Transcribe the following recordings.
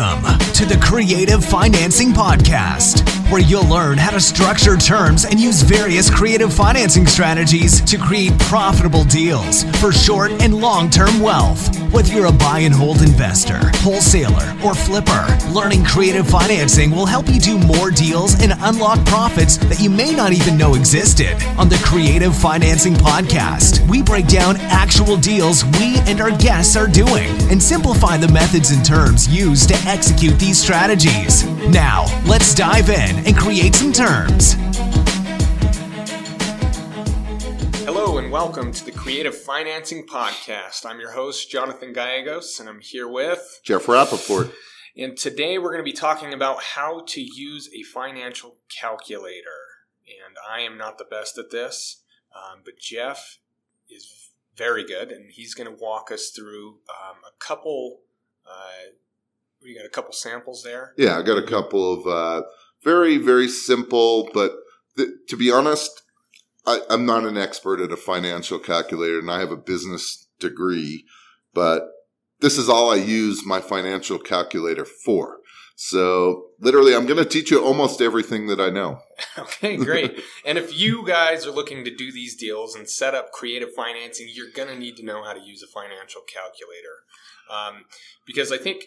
Welcome to the Creative Financing Podcast, where you'll learn how to structure terms and use various creative financing strategies to create profitable deals for short and long term wealth. Whether you're a buy and hold investor, wholesaler, or flipper, learning creative financing will help you do more deals and unlock profits that you may not even know existed. On the Creative Financing Podcast, we break down actual deals we and our guests are doing and simplify the methods and terms used to execute these strategies. Now, let's dive in and create some terms. And welcome to the Creative Financing Podcast. I'm your host, Jonathan Gallegos, and I'm here with Jeff Rappaport. And today we're going to be talking about how to use a financial calculator. And I am not the best at this, um, but Jeff is very good, and he's going to walk us through um, a couple. Uh, you got a couple samples there. Yeah, I got a couple of uh, very, very simple, but th- to be honest, I, I'm not an expert at a financial calculator, and I have a business degree, but this is all I use my financial calculator for. So literally, I'm going to teach you almost everything that I know. Okay, great. and if you guys are looking to do these deals and set up creative financing, you're going to need to know how to use a financial calculator. Um, because I think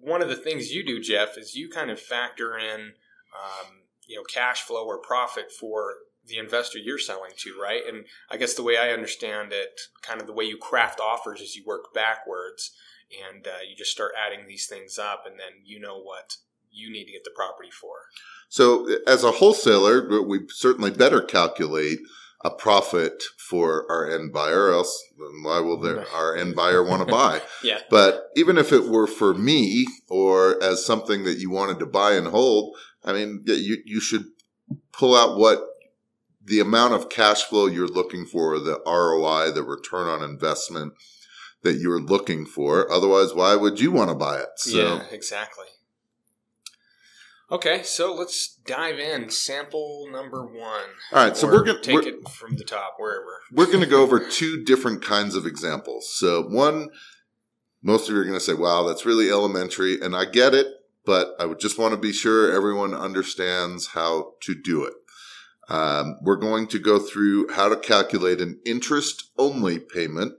one of the things you do, Jeff, is you kind of factor in, um, you know, cash flow or profit for the investor you're selling to, right? And I guess the way I understand it, kind of the way you craft offers is you work backwards and uh, you just start adding these things up, and then you know what you need to get the property for. So, as a wholesaler, we certainly better calculate a profit for our end buyer, else why will their, our end buyer want to buy? yeah. But even if it were for me or as something that you wanted to buy and hold, I mean, you, you should pull out what the amount of cash flow you're looking for, the ROI, the return on investment that you're looking for. Otherwise, why would you want to buy it? So, yeah, exactly. Okay, so let's dive in. Sample number one. All right, so we're going to take it from the top, wherever. We're going to go over two different kinds of examples. So, one, most of you are going to say, wow, that's really elementary. And I get it, but I would just want to be sure everyone understands how to do it. Um, we're going to go through how to calculate an interest only payment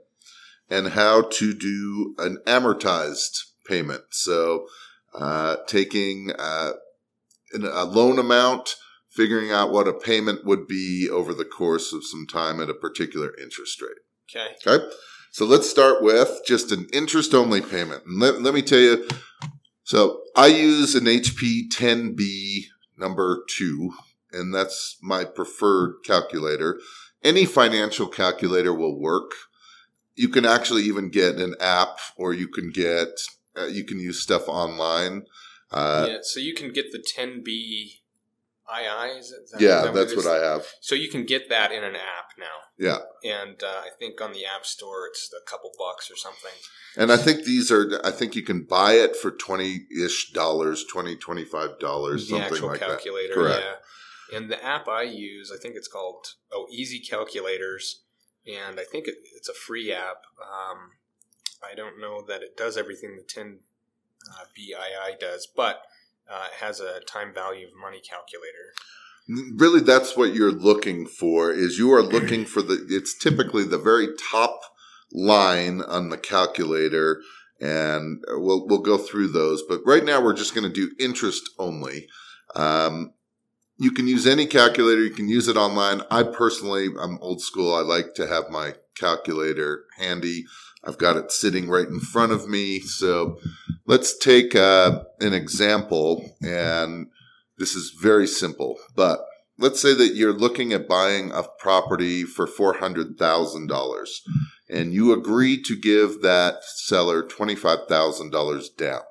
and how to do an amortized payment. So, uh, taking uh, a loan amount, figuring out what a payment would be over the course of some time at a particular interest rate. Okay. Okay. So let's start with just an interest only payment. And let, let me tell you so I use an HP 10B number two, and that's my preferred calculator. Any financial calculator will work. You can actually even get an app or you can get uh, you can use stuff online uh, yeah so you can get the 10b ii is, that, yeah that that's what, i have. So you can get that in an app now. Yeah. And uh, i think on the app store it's a couple bucks or something. And i think these are i think you can buy it for 20-ish dollars 20 25 dollars something like calculator, that correct. yeah and the app i use i think it's called oh easy calculators and I think it, it's a free app. Um, I don't know that it does everything the 10 uh, BII does, but uh, it has a time value of money calculator. Really, that's what you're looking for. Is you are looking for the. It's typically the very top line on the calculator, and we'll we'll go through those. But right now, we're just going to do interest only. Um, you can use any calculator. You can use it online. I personally, I'm old school. I like to have my calculator handy. I've got it sitting right in front of me. So let's take uh, an example. And this is very simple, but let's say that you're looking at buying a property for $400,000 and you agree to give that seller $25,000 down.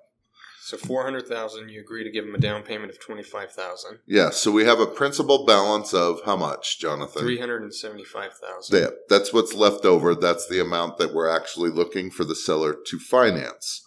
So four hundred thousand. You agree to give him a down payment of twenty five thousand. Yeah. So we have a principal balance of how much, Jonathan? Three hundred and seventy five thousand. Yeah, that's what's left over. That's the amount that we're actually looking for the seller to finance.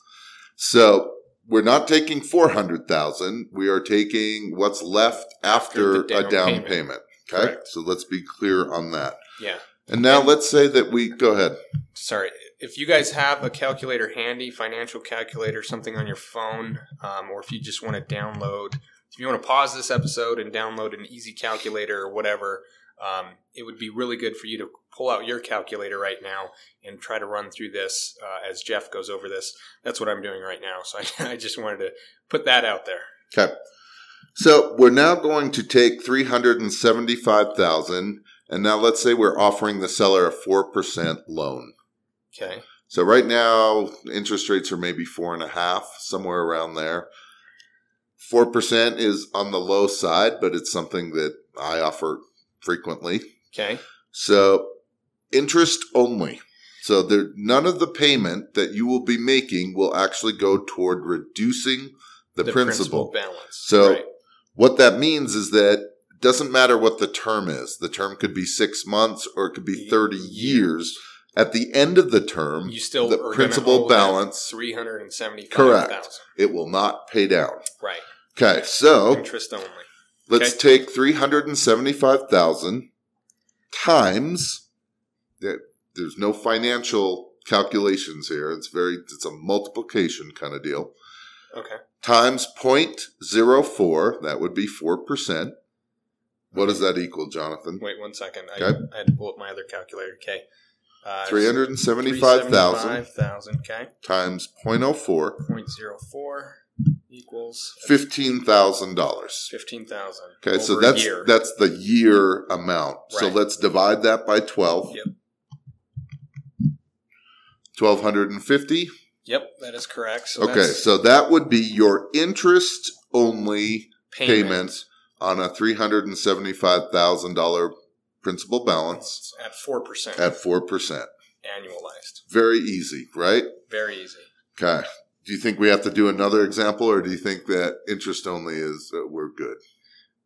So we're not taking four hundred thousand. We are taking what's left after, after down a down payment. payment okay. Correct. So let's be clear on that. Yeah. And now And- let's say that we go ahead. sorry if you guys have a calculator handy financial calculator something on your phone um, or if you just want to download if you want to pause this episode and download an easy calculator or whatever um, it would be really good for you to pull out your calculator right now and try to run through this uh, as jeff goes over this that's what i'm doing right now so I, I just wanted to put that out there Okay. So we're now going to take 375,000 and now let's say we're offering the seller a 4% loan. Okay So right now interest rates are maybe four and a half, somewhere around there. 4% is on the low side, but it's something that I offer frequently. okay So interest only. So there, none of the payment that you will be making will actually go toward reducing the, principal. balance So- right. What that means is that it doesn't matter what the term is. The term could be six months or it could be 30 years. At the end of the term, you still the principal balance, 375000 Correct. it will not pay down. right Okay, so interest only let's take 375,000 times there's no financial calculations here. It's very it's a multiplication kind of deal. okay Times 0.04, that would be 4%. What does that equal, Jonathan? Wait one second. I, Okay. I had to pull up my other calculator. Okay. Uh, 375,000 375,000, Okay. times 0.04, 0.04 equals $15,000. 15,000. Okay, so over a that's year. that's the year amount. So Right. let's divide that by 12. Yep. 1250. Yep, that is correct. So Okay, that's so that would be your interest only payment, payment on a $375,000 principal balance at 4% at 4%. annualized. Very easy, right? Very easy. Okay. Do you think we have to do another example or do you think that interest only is uh, we're good?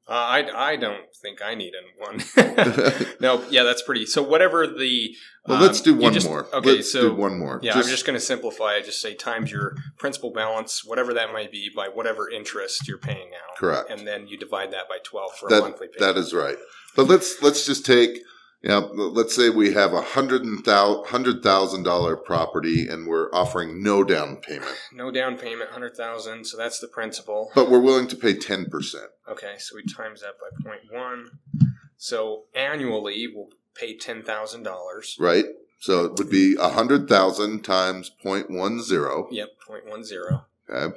Uh, I, I don't think I need one. no, yeah, that's pretty. So whatever the Well, um, let's do one just- more. Okay, let's so do one more. Yeah, I'm just going to simplify it. Just say times your principal balance, whatever that might be, by whatever interest you're paying out, correct. and then you divide that by 12 for a monthly payment. that is right. But let's let's just take know, let's say we have a $100,000 property and we're offering no down payment, no down payment, hundred thousand. So that's the principal. but we're willing to pay ten percent. Okay, so we times that by 0.1. So annually, we'll pay ten thousand dollars. Right. So it would be a hundred thousand times 0.10, Yep, 0.10. okay,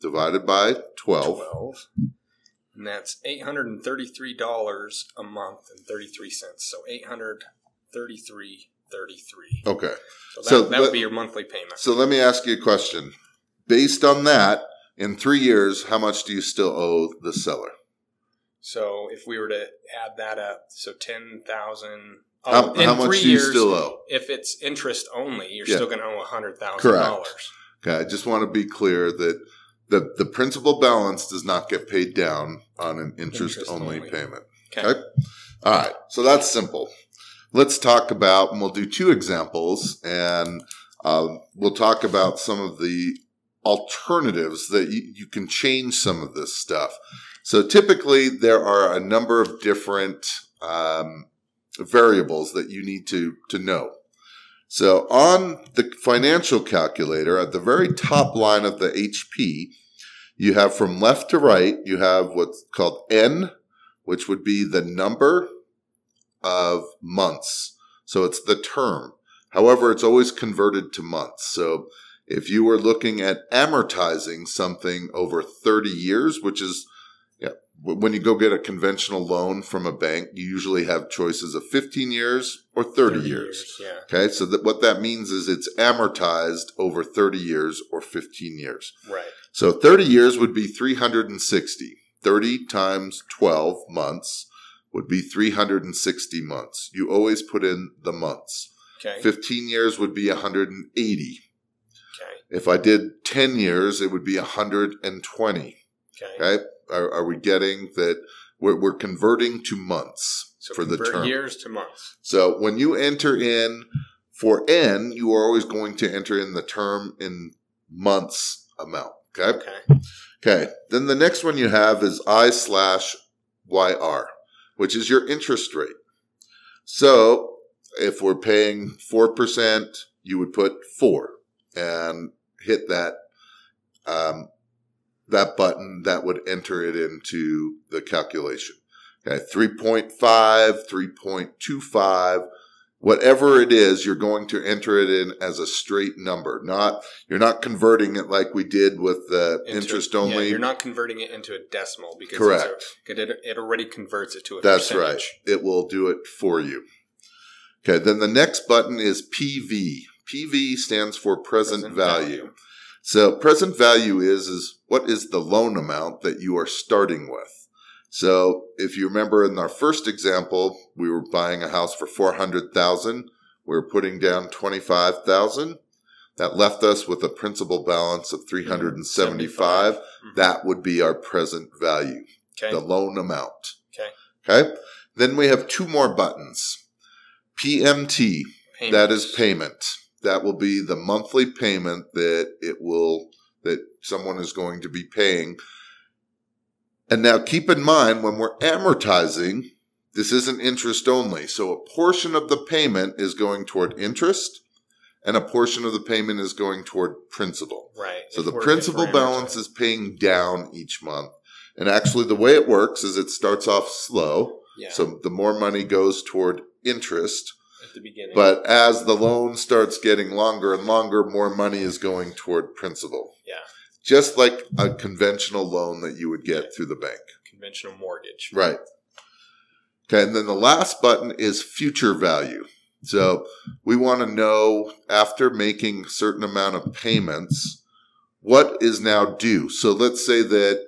divided by twelve. 12. And that's $833 a month and 33 cents. So 833.33. Okay. So that, So that would let- be your monthly payment. So let me ask you a question. Based on that, in three years, how much do you still owe the seller? So if we were to add that up, so 10,000 oh, How, in how much three do you years, still owe? if it's interest only, you're Yeah. still going to owe $100,000. Okay, I just want to be clear that the, the principal balance does not get paid down on an interest, Interest only, only. payment. Okay. Okay. All right, so that's simple. Let's talk about, and we'll do two examples, and um, we'll talk about some of the alternatives that you, you can change some of this stuff. So typically, there are a number of different um, variables that you need to to know. So on the financial calculator, at the very top line of the HP, you have from left to right, you have what's called N, which would be the number of months. So it's the term. However, it's always converted to months. So if you were looking at amortizing something over 30 years, which is yeah, when you go get a conventional loan from a bank, you usually have choices of 15 years or 30, years. Yeah. Okay, so that what that means is it's amortized over 30 years or 15 years. Right. So 30 years would be 360. 30 times 12 months would be 360 months. You always put in the months. Okay. 15 years would be 180. Okay. If I did 10 years, it would be 120. Okay. Okay, are, are we getting that? We're, we're converting to months So for the term. years to months. So when you enter in for N, you are always going to enter in the term in months amount. Okay. Okay. Okay. Then the next one you have is I slash YR, which is your interest rate. So if we're paying 4%, you would put 4 and hit that um, that button that would enter it into the calculation. Okay, 3.5, 3.25, whatever it is, you're going to enter it in as a straight number. Not you're not converting it like we did with the Into- interest yeah, only. you're not converting it into a decimal because Correct. A, it, it already converts it to a That's percentage. right. It will do it for you. Okay, then the next button is PV. PV stands for present, Present value. So present value is is what is the loan amount that you are starting with. So if you remember in our first example, we were buying a house for 400,000, we were putting down 25,000. That left us with a principal balance of 375. Mhm. That would be our present value, Okay. the loan amount. okay. Okay? Then we have two more buttons. PMT, that Payments. is payment. That will be the monthly payment that it will that someone is going to be paying. And now keep in mind when we're amortizing, this isn't interest only. So a portion of the payment is going toward interest and a portion of the payment is going toward principal. Right. So the principal balance is paying down each month. And actually the way it works is it starts off slow. yeah, So the more money goes toward interest, at the beginning. but as the loan starts getting longer and longer, more money is going toward principal. Yeah. Just like a conventional loan that you would get through the bank. conventional mortgage. Right. Okay. And then the last button is future value. So we want to know after making a certain amount of payments, what is now due. So let's say that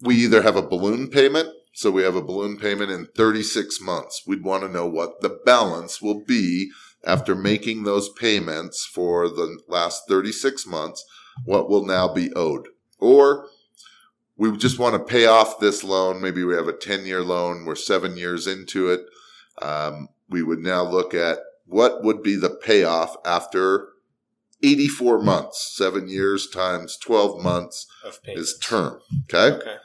we either have a balloon payment. So we have a balloon payment in 36 months. We'd want to know what the balance will be after making those payments for the last 36 months, what will now be owed. Or we just want to pay off this loan. Maybe we have a 10 year loan. We're seven years into it. Um, we would now look at what would be the payoff after 84 months. Seven years times 12 months is term. Okay. Okay.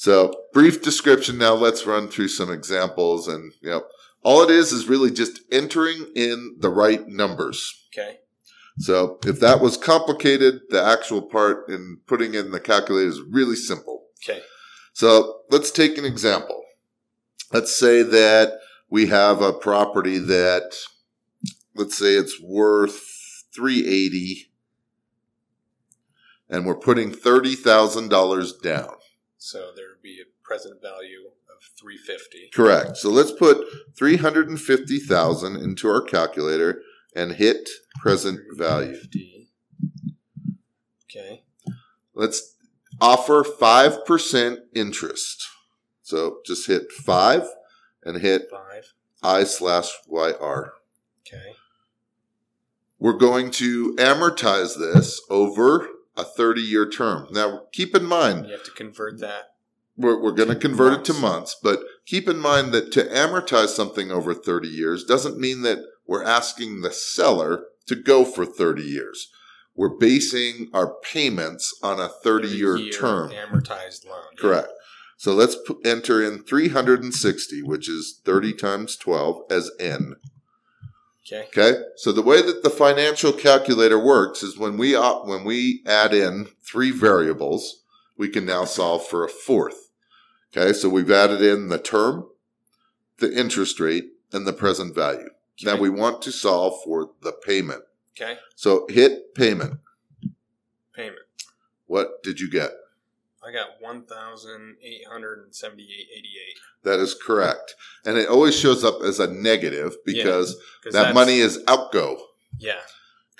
So brief description. Now let's run through some examples and, you know, all it is is really just entering in the right numbers. Okay. So if that was complicated, the actual part in putting in the calculator is really simple. Okay. So let's take an example. Let's say that we have a property that, let's say it's worth 380 and we're putting $30,000 down. So there would be a present value of three fifty. Correct. So let's put 350,000 into our calculator and hit present value. Okay. Let's offer 5% interest. So just hit 5 and hit Five. I slash YR. Okay. We're going to amortize this over a 30 year term. Now, keep in mind, You have to convert that. we're, we're going to convert it to months. months, but keep in mind that to amortize something over 30 years doesn't mean that we're asking the seller to go for 30 years. We're basing our payments on a 30 year term. Amortized loan. yeah. Correct. So let's p- enter in 360, which is 30 times 12 as N. Okay. Okay. So the way that the financial calculator works is when we op- when we add in three variables, we can now solve for a fourth. Okay. So we've added in the term, the interest rate, and the present value. Now we want to solve for the payment. Okay. So hit payment. Payment. What did you get? I got one thousand eight hundred and seventy-eight eighty-eight. That is correct. And it always shows up as a negative because Because that money is outgo. Yeah.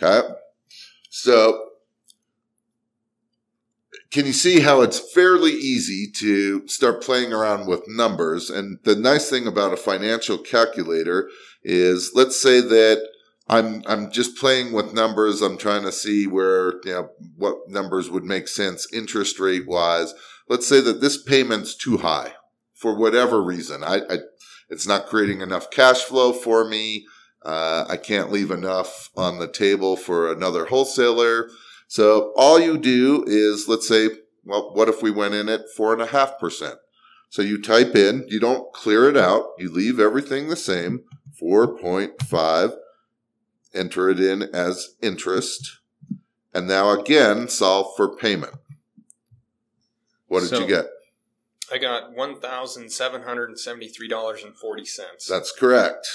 Okay. So can you see how it's fairly easy to start playing around with numbers? And the nice thing about a financial calculator is let's say that I'm I'm just playing with numbers. I'm trying to see where, you know, what numbers would make sense interest rate wise. Let's say that this payment's too high for whatever reason. I, I it's not creating enough cash flow for me. Uh, I can't leave enough on the table for another wholesaler. So all you do is, let's say, well, what if we went in at four and a half percent? So you type in, you don't clear it out, you leave everything the same, 4.5, enter it in as interest, and now again solve for payment. What did So- you get? I got one thousand seven hundred and seventy three dollars and forty cents. That's correct.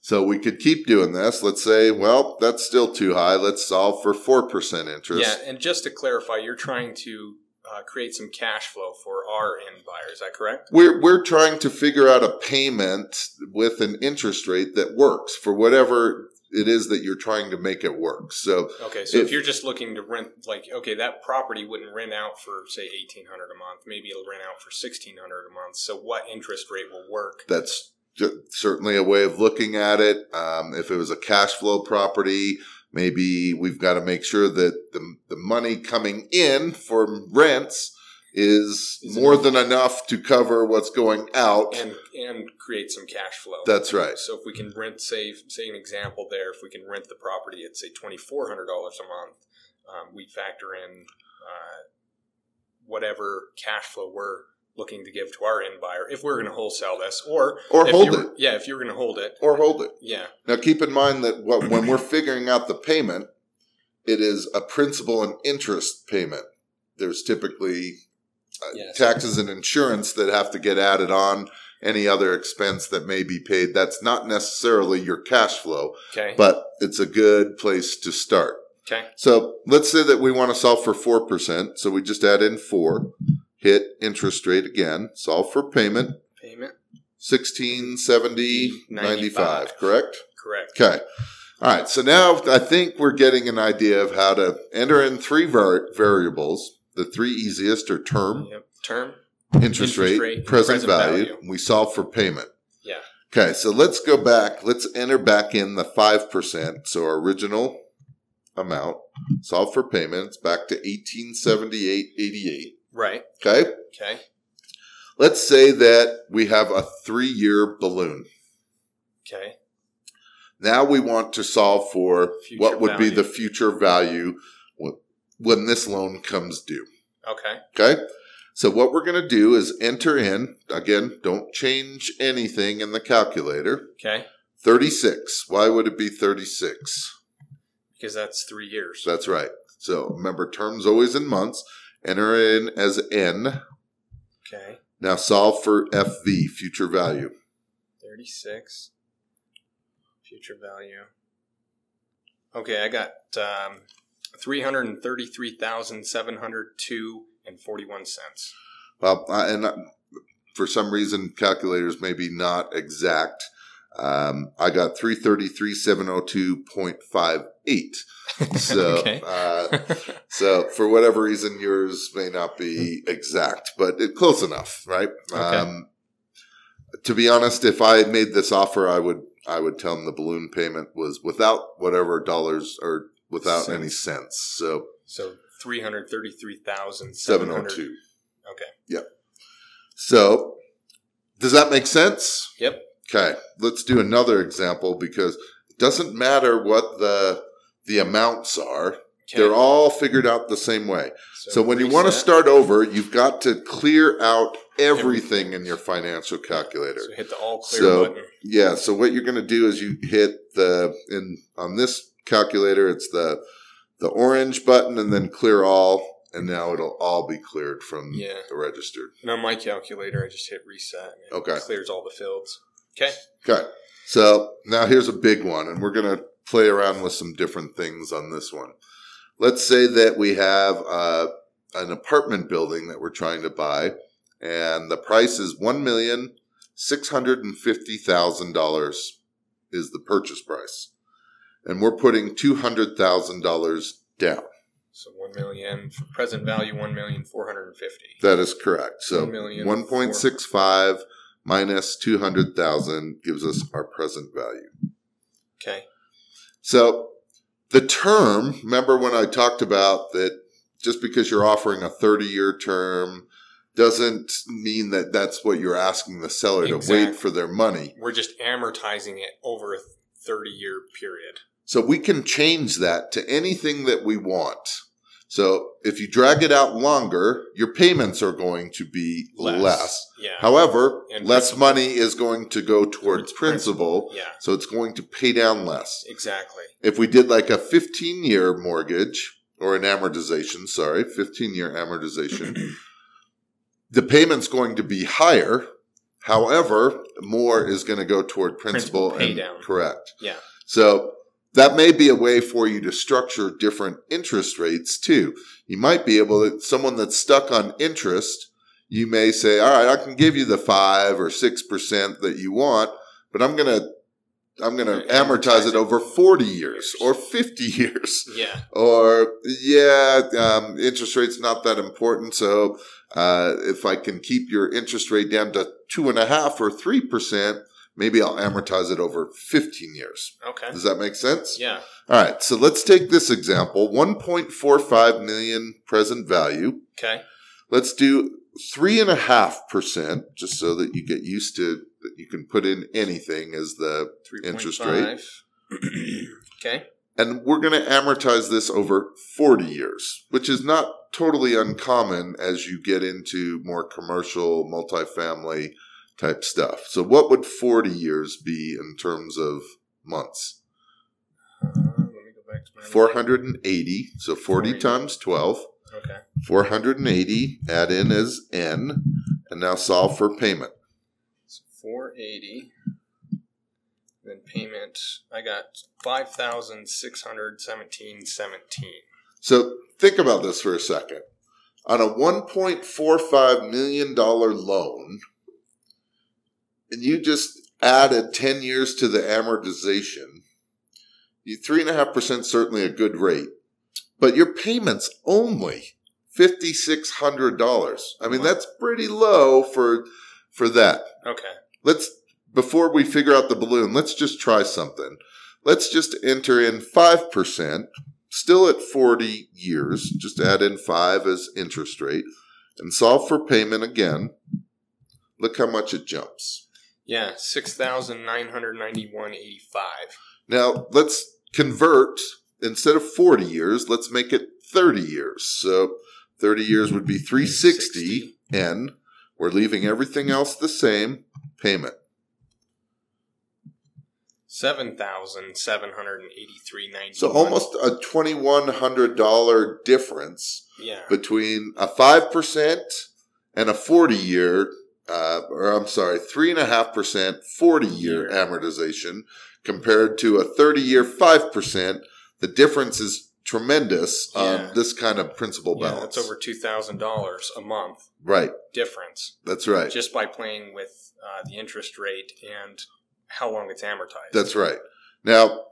So we could keep doing this. Let's say, well, that's still too high. Let's solve for 4% interest. Yeah, and just to clarify, you're trying to uh, create some cash flow for our end buyer. Is that correct? We're, we're trying to figure out a payment with an interest rate that works for whatever it is that you're trying to make it work. So Okay, so if, If- you're just looking to rent, like, okay, that property wouldn't rent out for say eighteen hundred a month. Maybe it'll rent out for sixteen hundred a month. So what interest rate will work? that's certainly a way of looking at it. Um, if it was a cash flow property, maybe we've got to make sure that the, the money coming in from rents is Is more enough. than enough to cover what's going out. and and create some cash flow. That's right. So if we can rent, say, say an example there, if we can rent the property at say twenty four hundred dollars a month, um, we factor in uh, whatever cash flow we're looking to give to our end buyer if we're going to wholesale this, or Or hold it. Yeah, if you're going to hold it, Or hold it. yeah, Now, keep in mind that what, when we're figuring out the payment, it is a principal and interest payment. There's typically Uh, yes. taxes and insurance that have to get added on, any other expense that may be paid. That's not necessarily your cash flow, okay, but it's a good place to start. okay, So let's say that we want to solve for 4%. So we just add in 4, hit interest rate again, solve for payment, payment, 1670 95, correct? correct, Okay. All right. So now I think we're getting an idea of how to enter in three var- variables. The three easiest are term, yep, term, interest, Interest rate, rate, present, present value. value. We solve for payment. yeah, Okay. So let's go back. Let's enter back in the 5%. So our original amount, solve for payments back to 1878.88. right, Okay. okay, Let's say that we have a three year balloon. okay, Now we want to solve for Future what would be the future value when this loan comes due. okay, Okay. So what we're going to do is enter in, again, don't change anything in the calculator. okay, 36. Why would it be 36? because that's three years. That's right. So remember, terms always in months. Enter in as N. Okay, Now solve for FV, future value. 36 future value okay i got um, 333702 and 41 cents Well, I- and uh, for some reason, calculators may be not exact. Um, I got 333,702.58. So, Okay. uh, so for whatever reason, yours may not be exact, but it, close enough, right? Okay. Um, to be honest, if I made this offer, I would I would tell them the balloon payment was without whatever dollars or without any Cents. cents. So so 333702 okay Yep. So, does that make sense? yep Okay, let's do another example because it doesn't matter what the the amounts are. okay. They're all figured out the same way. So, when you want to start over, you've got to clear out everything in your financial calculator. so hit the all clear So- button Yeah, so what you're going to do is you hit the in on this calculator it's the the orange button and then clear all and now it'll all be cleared from Yeah. the registered. and on my calculator i just hit reset and it Okay. clears all the fields okay Okay. So now here's a big one, and we're going to play around with some different things on this one. Let's say that we have uh, an apartment building that we're trying to buy, and the price is one million six hundred and fifty thousand dollars is the purchase price, and we're putting two hundred thousand dollars down. so 1 million for present value 1 million 450 That is correct. So One one point six five minus two hundred thousand gives us our present value. okay So the term, remember when I talked about that just because you're offering a 30 year term doesn't mean that that's what you're asking the seller to wait for their money. we're just amortizing it over a 30 year period So we can change that to anything that we want. So if you drag it out longer, your payments are going to be less. Yeah. However, And less principal. money is going to go towards Towards principal, yeah. so it's going to pay down less. Exactly. If we did like a 15 year mortgage or an amortization, sorry, 15 year amortization, the payment's going to be higher. However, more is going to go toward principal, Principal pay and down. correct. Yeah. So that may be a way for you to structure different interest rates too. You might be able to, someone that's stuck on interest, you may say, all right, I can give you the five or 6% that you want, but I'm going to, I'm going to Amortize it over 40 years or 50 years. Yeah. Or, yeah, um, interest rate's not that important. So, uh, if I can keep your interest rate down to two and a half or 3%, maybe I'll amortize it over 15 years. Okay. Does that make sense? Yeah. All right. So let's take this example 1.45 million present value. Okay. Let's do 3.5%, just so that you get used to that you can put in anything as the Interest rate. okay. And we're going to amortize this over 40 years, which is not totally uncommon as you get into more commercial, multifamily type stuff. So, what would 40 years be in terms of months? Uh, let me go back to my 480. So, 40 40. times 12. Okay. 480, add in as n, and now solve for payment. So 480. Then payment, I got 5,617.17. So, think about this for a second. On a $1.45 million loan, and you just added 10 years to the amortization, you 3.5% certainly a good rate, but your payment's only $5,600. I mean, Wow. that's pretty low for, for that. Okay. let's before we figure out the balloon, let's just try something. Let's just enter in 5%, still at 40 years, just add in 5 as interest rate and solve for payment again. Look how much it jumps. Yeah, 6,991.85. Now, let's convert instead of 40 years, let's make it 30 years. So 30 years would be 360 N. We're leaving everything else the same. Payment. 7,783.91. So almost a twenty-one hundred dollar difference Yeah. between a five percent and a forty-year, uh, or I'm sorry, three and a half percent forty-year amortization compared to a thirty-year five percent. The difference is tremendous Yeah. on this kind of principal yeah, balance. that's over $2,000 a month right. difference That's right. just by playing with uh, the interest rate and how long it's amortized. That's right. Now,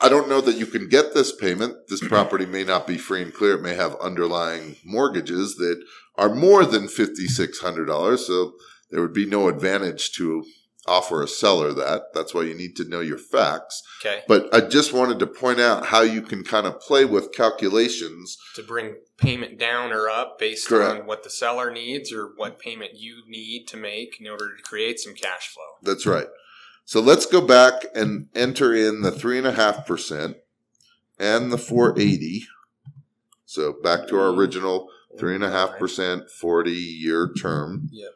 I don't know that you can get this payment. This property may not be free and clear. It may have underlying mortgages that are more than $5,600. So there would be no advantage to offer a seller that. That's why you need to know your facts. okay. But I just wanted to point out how you can kind of play with calculations. To bring payment down or up based Correct. on what the seller needs or what payment you need to make in order to create some cash flow. That's right. So let's go back and enter in the 3.5% and the 480. So back to our original three and a half percent, forty year term, Yep.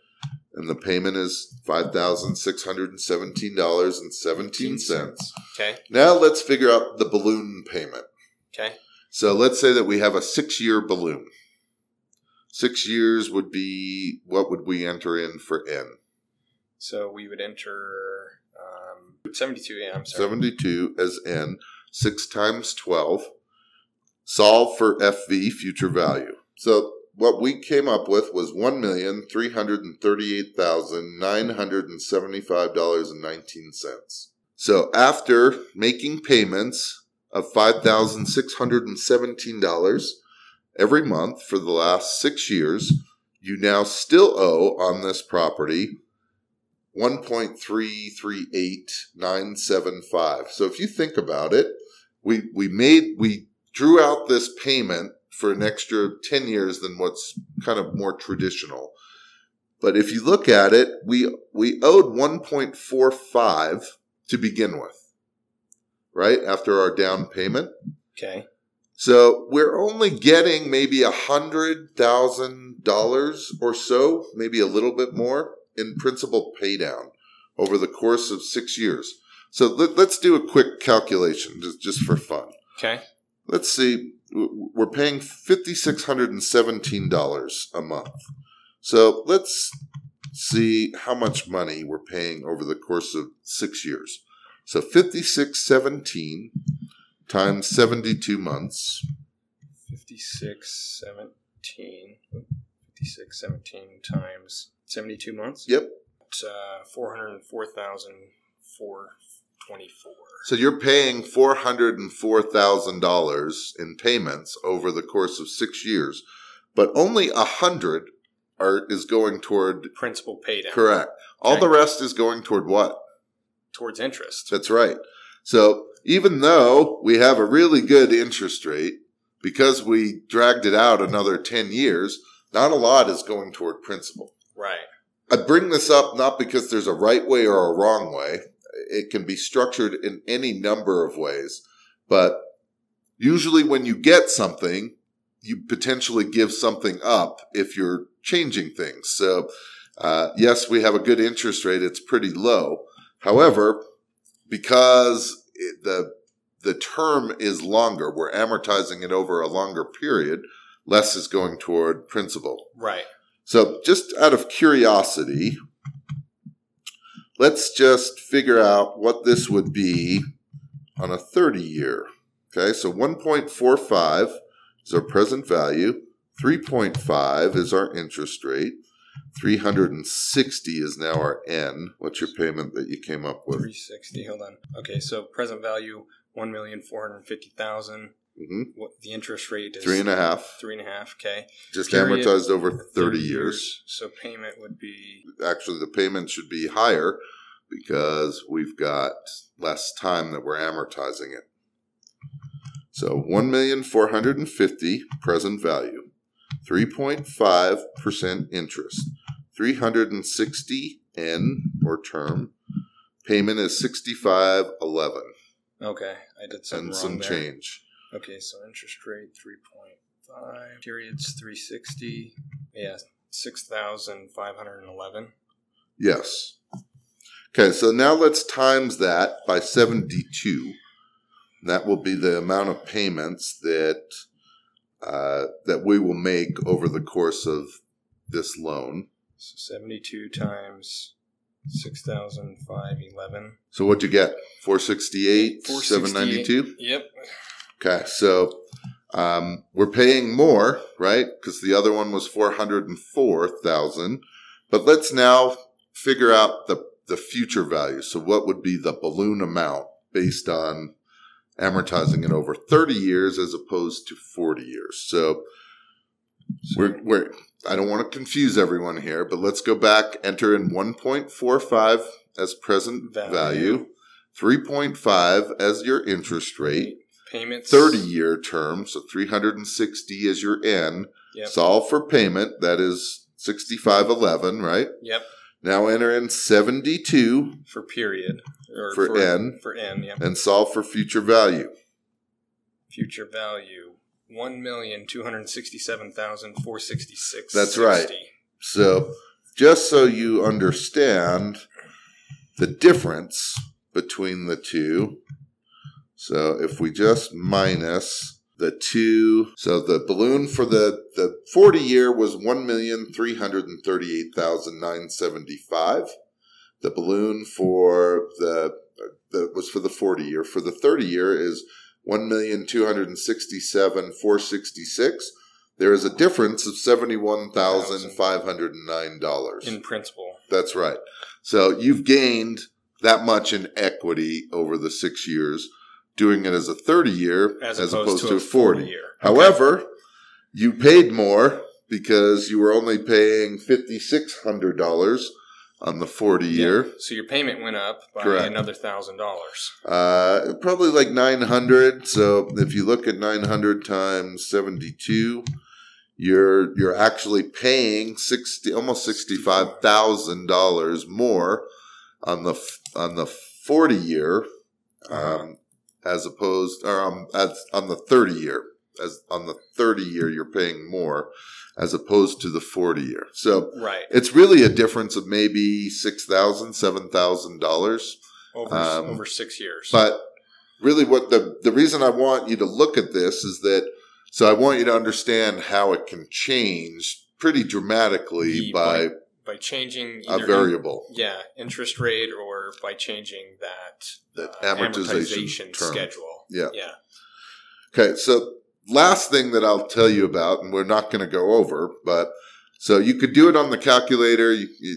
And the payment is five thousand six hundred and seventeen dollars and seventeen cents. Okay. Now let's figure out the balloon payment. Okay. So let's say that we have a six year balloon. Six years would be what would we enter in for N? So we would enter um, 72. Yeah, I'm sorry. Seventy two as N. Six times twelve. Solve for FV future value. So what we came up with was one million three hundred and thirty-eight thousand nine hundred and seventy-five dollars and nineteen cents. So after making payments of five thousand six hundred and seventeen dollars every month for the last six years, you now still owe on this property one point three three eight nine seven five. So if you think about it, we we made we drew out this payment for an extra 10 years than what's kind of more traditional. But if you look at it, we we owed 1.45 to begin with. Right? After our down payment. Okay. So we're only getting maybe a hundred thousand dollars or so, maybe a little bit more in principal paydown over the course of six years. So let, us do a quick calculation just, just for fun. Okay. Let's see. We're paying $5,617 a month. So let's see how much money we're paying over the course of six years. So 5617 times 72 months. 56, 17, 56, 17 times 72 months? Yep. It's uh, 404,424. So you're paying $404,000 in payments over the course of six years, but only a hundred are is going toward principal paydown. Correct. All Okay. the rest is going toward what? Towards interest. That's right. So even though we have a really good interest rate, because we dragged it out another 10 years, not a lot is going toward principal. Right. I bring this up not because there's a right way or a wrong way. It can be structured in any number of ways. But usually when you get something, you potentially give something up if you're changing things. So, uh, yes, we have a good interest rate. It's pretty low. However, because it, the the term is longer, we're amortizing it over a longer period. Less is going toward principal. Right. So, just out of curiosity, let's just figure out what this would be on a 30 year. Okay, so 1.45 is our present value, 3.5 is our interest rate, 360 is now our N. What's your payment that you came up with? 360. Hold on. Okay, so present value 1,450,000. Hmm What the interest rate is Three and a half, Three and a half. Okay. just Period. amortized over 30 years. So payment would be actually the payment should be higher because we've got less time that we're amortizing it. So one million four hundred and fifty present value, three point five percent interest, three hundred and sixty N or term. Payment is sixty five eleven okay. I did something and some there. change. Okay, so interest rate 3.5. Periods 360. Yeah, 6,511. Yes. Okay, so now let's times that by 72. That will be the amount of payments that uh, that we will make over the course of this loan. So 72 times 6,511. So what'd you get? 468, 468. 792? Yep. Okay, so um, we're paying more, right? Because the other one was 404,000. But let's now figure out the, the future value. So what would be the balloon amount based on amortizing it over 30 years as opposed to 40 years? So we're, we're, I don't want to confuse everyone here, but let's go back, enter in 1.45 as present Value. value, 3.5 as your interest rate, Payments 30 year term, so 360 is your N. Yep. Solve for payment, that is 6511, right? Yep. Now enter in 72 For period. Or For N. For N, yep. and solve for future value. Future value. One million two hundred sixty-seven thousand four sixty-six. That's right. So, just so you understand the difference between the two, so if we just minus the two, so the balloon for the, the 40 year was 1,338,975. The balloon for the, that was for the 40 year. For the 30 year is 1,267,466. There is a difference of $71,509. In principal. That's right. So you've gained that much in equity over the six years, doing it as a 30 year As, as, opposed, opposed, to, to, a 40. 40 year. However, you paid more because you were only paying $5,600 on the 40 year. So your payment went up by Correct. another thousand dollars. Uh, probably like 900. So if you look at 900 times 72, you're you're actually paying 60 almost $65,000 more on the on the 40 year um, as opposed or um, as, on the 30 year as on the 30 year you're paying more as opposed to the 40 year. So Right. it's really a difference of maybe $6,000, $7,000. Over Um, over six years. But really, what the the reason I want you to look at this is that so I want you to understand how it can change pretty dramatically The- by by changing a variable yeah, interest rate or by changing that that uh, amortization, term. schedule. Yeah. Yeah. Okay, so last thing that I'll tell you about, and we're not going to go over, but so you could do it on the calculator. You, you,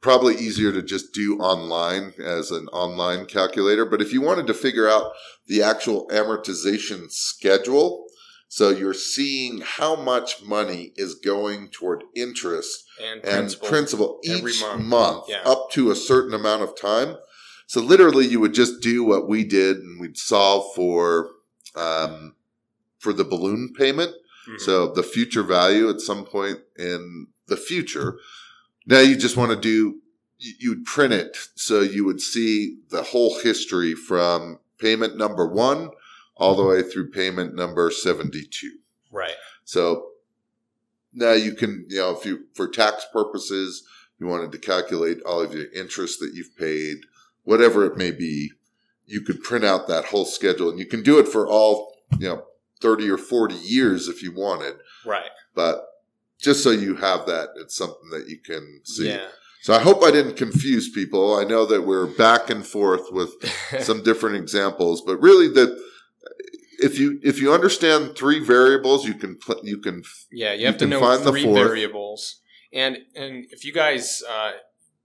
probably easier to just do online as an online calculator. But if you wanted to figure out the actual amortization schedule, so you're seeing how much money is going toward interest And and principal. principal every each month. month, Yeah. up to a certain amount of time. So literally, you would just do what we did, and we'd solve for um, for the balloon payment. Mhm. So the future value at some point in the future. Now you just want to do. You'd print it so you would see the whole history from payment number one all the way through payment number seventy-two. right. So now you can, you know, if you, for tax purposes, you wanted to calculate all of your interest that you've paid, whatever it may be, you could print out that whole schedule and you can do it for all, you know, 30 or 40 years if you wanted. Right. But just so you have that, it's something that you can see. Yeah. So I hope I didn't confuse people. I know that we're back and forth with some different examples, but really the, if you if you understand three variables, you can pl- you can Yeah, you You have to know three variables, and and if you guys uh,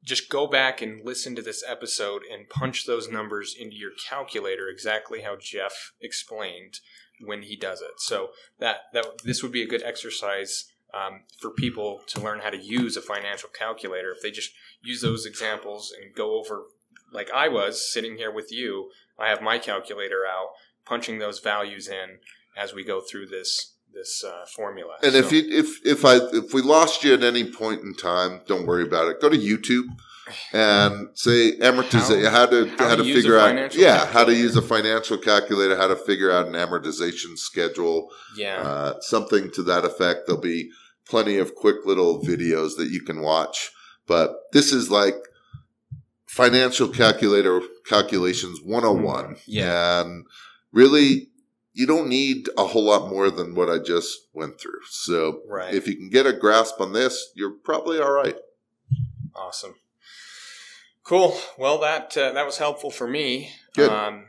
just go back and listen to this episode and punch those numbers into your calculator, exactly how Jeff explained when he does it. So that that this would be a good exercise um, for people to learn how to use a financial calculator. If they just use those examples and go over, like I was sitting here with you, I have my calculator out, punching those values in as we go through this this uh, formula. And if you if if I if we lost you at any point in time, don't worry about it. Go to YouTube and say amortization how, How- to how how, to to use a figure out financial yeah how to calculator. use a financial calculator, how to figure out an amortization schedule, yeah, uh, something to that effect. There'll be plenty of quick little videos that you can watch. But this is like financial calculator calculations 101. Yeah. And really, you don't need a whole lot more than what I just went through. So right. if you can get a grasp on this, you're probably all right. Awesome. Cool. Well, that uh, that was helpful for me. Good. Um,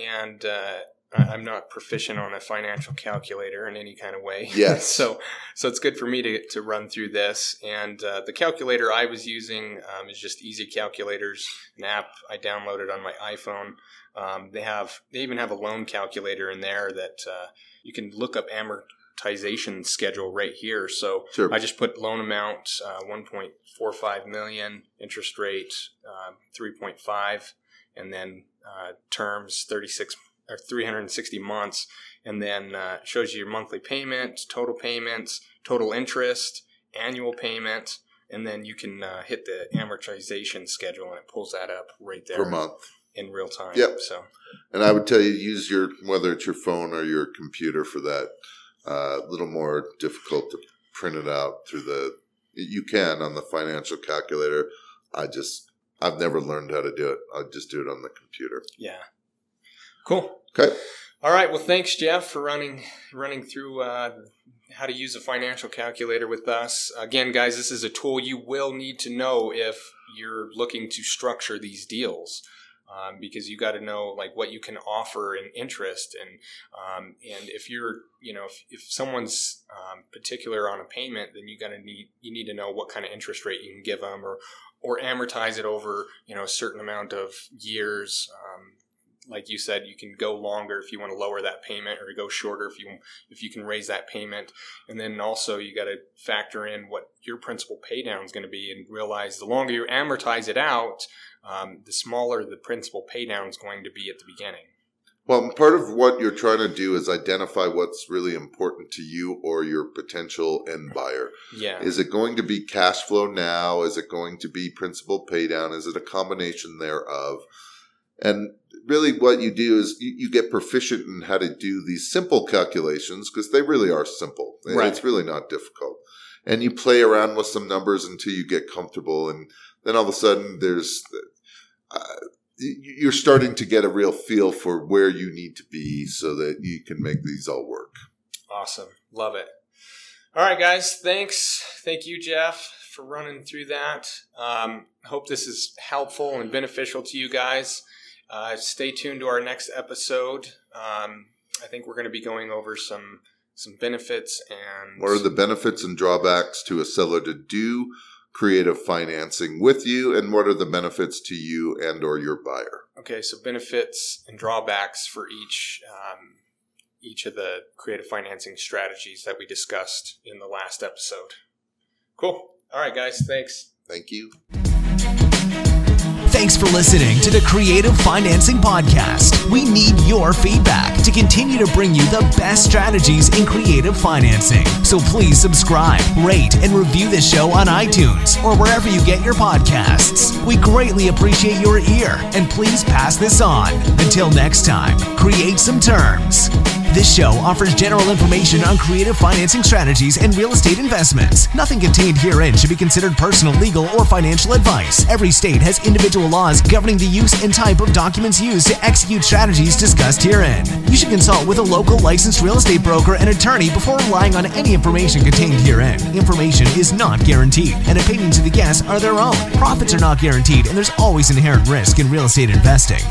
and uh, I'm not proficient on a financial calculator in any kind of way. Yes. so so it's good for me to, to run through this. And uh, the calculator I was using um, is just Easy Calculators, an app I downloaded on my iPhone. Um, they have they even have a loan calculator in there that uh, you can look up amortization schedule right here. So Sure. I just put loan amount uh, 1.45 million, interest rate uh, 3.5, and then uh, terms 36 or 360 months, and then uh, shows you your monthly payment, total payments, total interest, annual payment, and then you can uh, hit the amortization schedule, and it pulls that up right there per month. In real time. Yep. So And I would tell you use your whether it's your phone or your computer for that. A little more difficult to print it out through the. You can on the financial calculator. I just I've never learned how to do it. I just do it on the computer. yeah, cool. Okay. All right. Well, thanks, Jeff, for running running through uh, how to use a financial calculator with us. Again, guys, this is a tool you will need to know if you're looking to structure these deals. Um, because you got to know like what you can offer in interest and um, and if you're you know if, if someone's um, particular on a payment then you got to need you need to know what kind of interest rate you can give them or or amortize it over you know a certain amount of years um, like you said, you can go longer if you want to lower that payment, or go shorter if you if you can raise that payment. And then also you got to factor in what your principal pay down is going to be, and realize the longer you amortize it out, um, the smaller the principal pay down is going to be at the beginning. Well, part of what you're trying to do is identify what's really important to you or your potential end buyer. Yeah, Is it going to be cash flow now? Is it going to be principal pay down? Is it a combination thereof? And really, what you do is you, you get proficient in how to do these simple calculations because they really are simple. Right. It's really not difficult. And you play around with some numbers until you get comfortable. And then all of a sudden, there's uh, you're starting to get a real feel for where you need to be so that you can make these all work. Awesome. Love it. All right, guys. Thanks. Thank you, Jeff, for running through that. Um, hope this is helpful and beneficial to you guys. Uh, stay tuned to our next episode. Um, I think we're going to be going over some some benefits and What are the benefits and drawbacks to a seller to do creative financing with you, and what are the benefits to you and or your buyer? Okay, so benefits and drawbacks for each um, each of the creative financing strategies that we discussed in the last episode. Cool. All right, guys. Thanks. Thank you. Thanks for listening to the Creative Financing Podcast. We need your feedback to continue to bring you the best strategies in creative financing. So please subscribe, rate, and review the show on iTunes or wherever you get your podcasts. We greatly appreciate your ear and please pass this on. Until next time, create some terms. This show offers general information on creative financing strategies and real estate investments. Nothing contained herein should be considered personal, legal, or financial advice. Every state has individual laws governing the use and type of documents used to execute strategies discussed herein. You should consult with a local licensed real estate broker and attorney before relying on any information contained herein. Information is not guaranteed, and opinions of the guests are their own. Profits are not guaranteed, and there's always inherent risk in real estate investing.